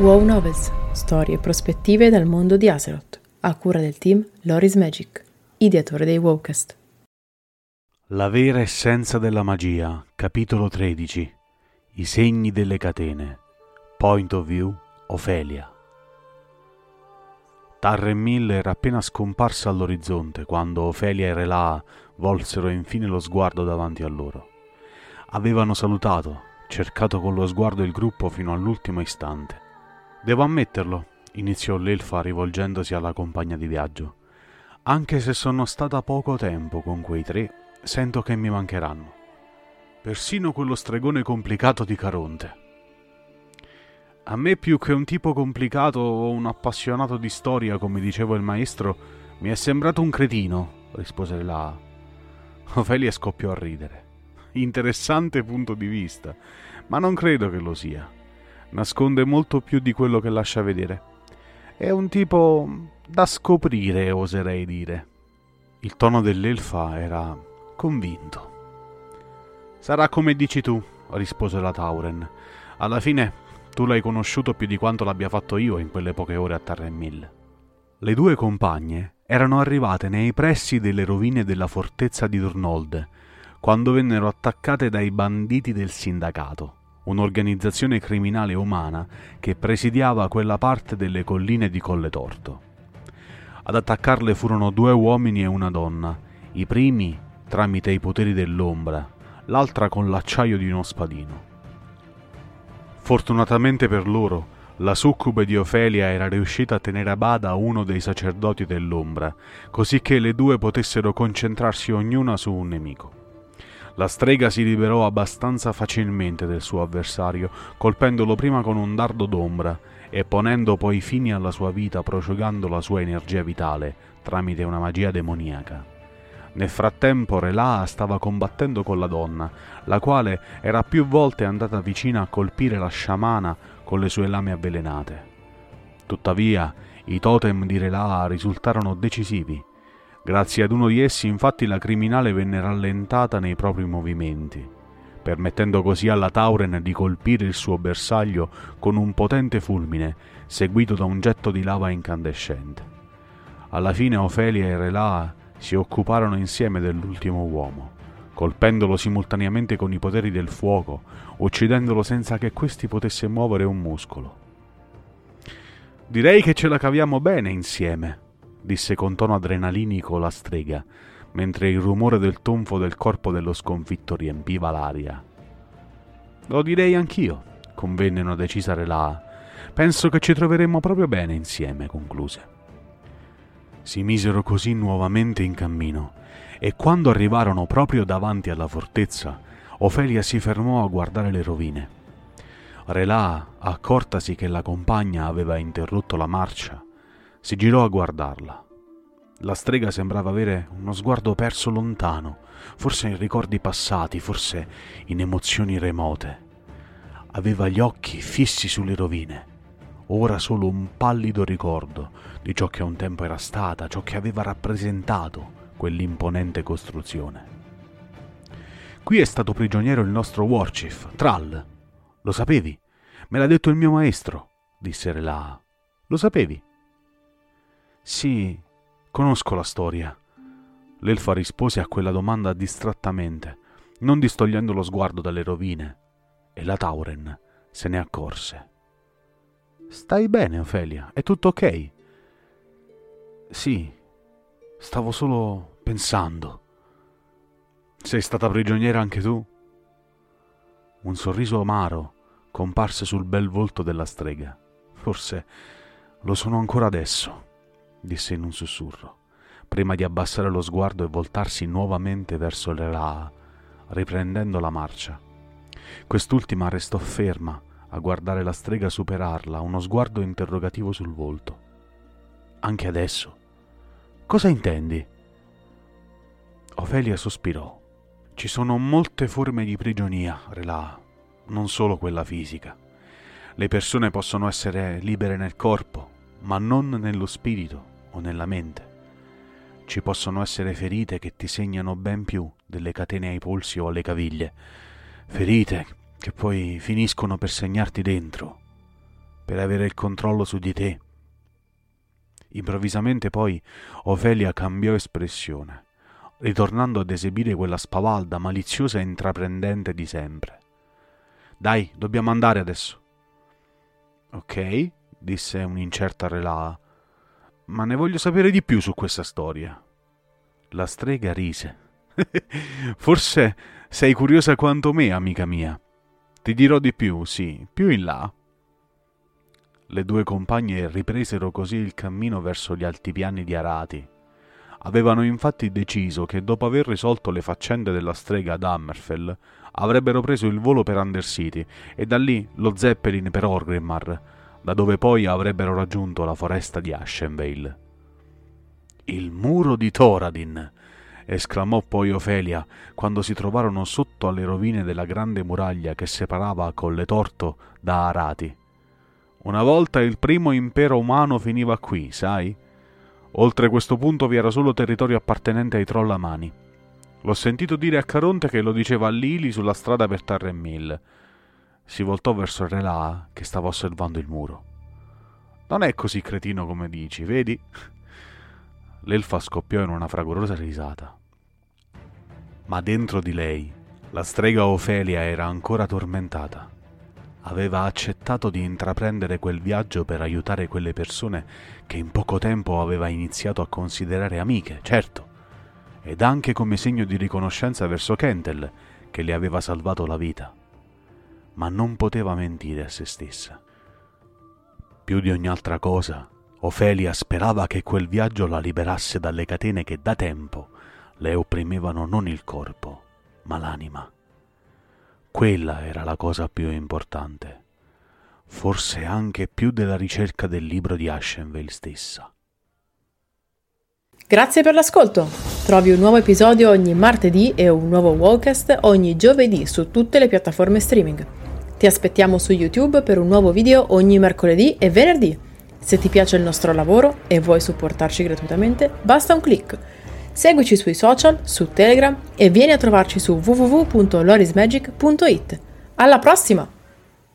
Wow Novels, storie e prospettive dal mondo di Azeroth, a cura del team Loris Magic, ideatore dei Wowcast. La vera essenza della magia, capitolo 13. I segni delle catene. Point of view, Ofelia. Tarremil era appena scomparsa all'orizzonte quando Ofelia e Relaa volsero infine lo sguardo davanti a loro. Avevano salutato, cercato con lo sguardo il gruppo fino all'ultimo istante. Devo ammetterlo, iniziò l'elfa rivolgendosi alla compagna di viaggio. Anche se sono stata poco tempo con quei tre, sento che mi mancheranno. Persino quello stregone complicato di Caronte. A me più che un tipo complicato o un appassionato di storia, come diceva il maestro, mi è sembrato un cretino, rispose la Ofelia scoppiò a ridere. Interessante punto di vista, ma non credo che lo sia. Nasconde molto più di quello che lascia vedere. È un tipo da scoprire, oserei dire. Il tono dell'elfa era convinto. Sarà come dici tu, rispose la Tauren. Alla fine tu l'hai conosciuto più di quanto l'abbia fatto io in quelle poche ore a Tarremil. Le due compagne erano arrivate nei pressi delle rovine della fortezza di Durnold, quando vennero attaccate dai banditi del sindacato, un'organizzazione criminale umana che presidiava quella parte delle colline di Colle Torto. Ad attaccarle furono due uomini e una donna, i primi tramite i poteri dell'ombra, l'altra con l'acciaio di uno spadino. Fortunatamente per loro, la succube di Ofelia era riuscita a tenere a bada uno dei sacerdoti dell'ombra, così che le due potessero concentrarsi ognuna su un nemico. La strega si liberò abbastanza facilmente del suo avversario, colpendolo prima con un dardo d'ombra e ponendo poi fine alla sua vita prosciugando la sua energia vitale tramite una magia demoniaca. Nel frattempo Relaa stava combattendo con la donna, la quale era più volte andata vicina a colpire la sciamana con le sue lame avvelenate. Tuttavia, i totem di Relaa risultarono decisivi. Grazie ad uno di essi, infatti, la criminale venne rallentata nei propri movimenti, permettendo così alla Tauren di colpire il suo bersaglio con un potente fulmine, seguito da un getto di lava incandescente. Alla fine Ofelia e Relaa si occuparono insieme dell'ultimo uomo, colpendolo simultaneamente con i poteri del fuoco, uccidendolo senza che questi potesse muovere un muscolo. Direi che ce la caviamo bene insieme, disse con tono adrenalinico la strega, mentre il rumore del tonfo del corpo dello sconfitto riempiva l'aria. Lo direi anch'io, convenne una decisa Relaa. Penso che ci troveremmo proprio bene insieme, concluse. Si misero così nuovamente in cammino, e quando arrivarono proprio davanti alla fortezza, Ofelia si fermò a guardare le rovine. Relà, accortasi che la compagna aveva interrotto la marcia, si girò a guardarla. La strega sembrava avere uno sguardo perso lontano, forse in ricordi passati, forse in emozioni remote. Aveva gli occhi fissi sulle rovine ora solo un pallido ricordo di ciò che un tempo era stata, ciò che aveva rappresentato quell'imponente costruzione. Qui è stato prigioniero il nostro Warchief, Thrall. Lo sapevi? Me l'ha detto il mio maestro, disse Relaa. Lo sapevi? Sì, conosco la storia. L'elfa rispose a quella domanda distrattamente, non distogliendo lo sguardo dalle rovine, e la Tauren se ne accorse. Stai bene, Ofelia? È tutto ok? Sì, stavo solo pensando. Sei stata prigioniera anche tu? Un sorriso amaro comparse sul bel volto della strega. Forse lo sono ancora adesso, disse in un sussurro, prima di abbassare lo sguardo e voltarsi nuovamente verso l'Era, riprendendo la marcia. Quest'ultima restò ferma a guardare la strega superarla, uno sguardo interrogativo sul volto. Anche adesso? Cosa intendi? Ofelia sospirò. Ci sono molte forme di prigionia, Relà, non solo quella fisica. Le persone possono essere libere nel corpo, ma non nello spirito o nella mente. Ci possono essere ferite che ti segnano ben più delle catene ai polsi o alle caviglie, ferite che poi finiscono per segnarti dentro, per avere il controllo su di te. Improvvisamente poi Ofelia cambiò espressione, ritornando ad esibire quella spavalda, maliziosa e intraprendente di sempre. Dai, dobbiamo andare adesso. Ok, disse un'incerta relà, ma ne voglio sapere di più su questa storia. La strega rise. Forse sei curiosa quanto me, amica mia. Ti dirò di più, sì, più in là. Le due compagne ripresero così il cammino verso gli altipiani di Arati. Avevano infatti deciso che dopo aver risolto le faccende della strega ad Hammerfell, avrebbero preso il volo per Undercity e da lì lo Zeppelin per Orgrimmar, da dove poi avrebbero raggiunto la foresta di Ashenvale. Il muro di Thoradin! esclamò poi Ofelia quando si trovarono sotto alle rovine della grande muraglia che separava Colle Torto da Arati. Una volta il primo impero umano finiva qui, sai? Oltre questo punto vi era solo territorio appartenente ai trollamani. L'ho sentito dire a Caronte che lo diceva a Lili sulla strada per Tarremil. Si voltò verso il Relà che stava osservando il muro. Non è così cretino come dici, vedi? L'elfa scoppiò in una fragorosa risata. Ma dentro di lei la strega Ofelia era ancora tormentata aveva accettato di intraprendere quel viaggio per aiutare quelle persone che in poco tempo aveva iniziato a considerare amiche, certo, ed anche come segno di riconoscenza verso Kentel, che le aveva salvato la vita. Ma non poteva mentire a se stessa. Più di ogni altra cosa, Ofelia sperava che quel viaggio la liberasse dalle catene che da tempo le opprimevano non il corpo, ma l'anima. Quella era la cosa più importante, forse anche più della ricerca del libro di Ashenvale stessa. Grazie per l'ascolto! Trovi un nuovo episodio ogni martedì e un nuovo Wallcast ogni giovedì su tutte le piattaforme streaming. Ti aspettiamo su YouTube per un nuovo video ogni mercoledì e venerdì. Se ti piace il nostro lavoro e vuoi supportarci gratuitamente, basta un clic Seguici sui social, su Telegram e vieni a trovarci su www.lorismagic.it. Alla prossima!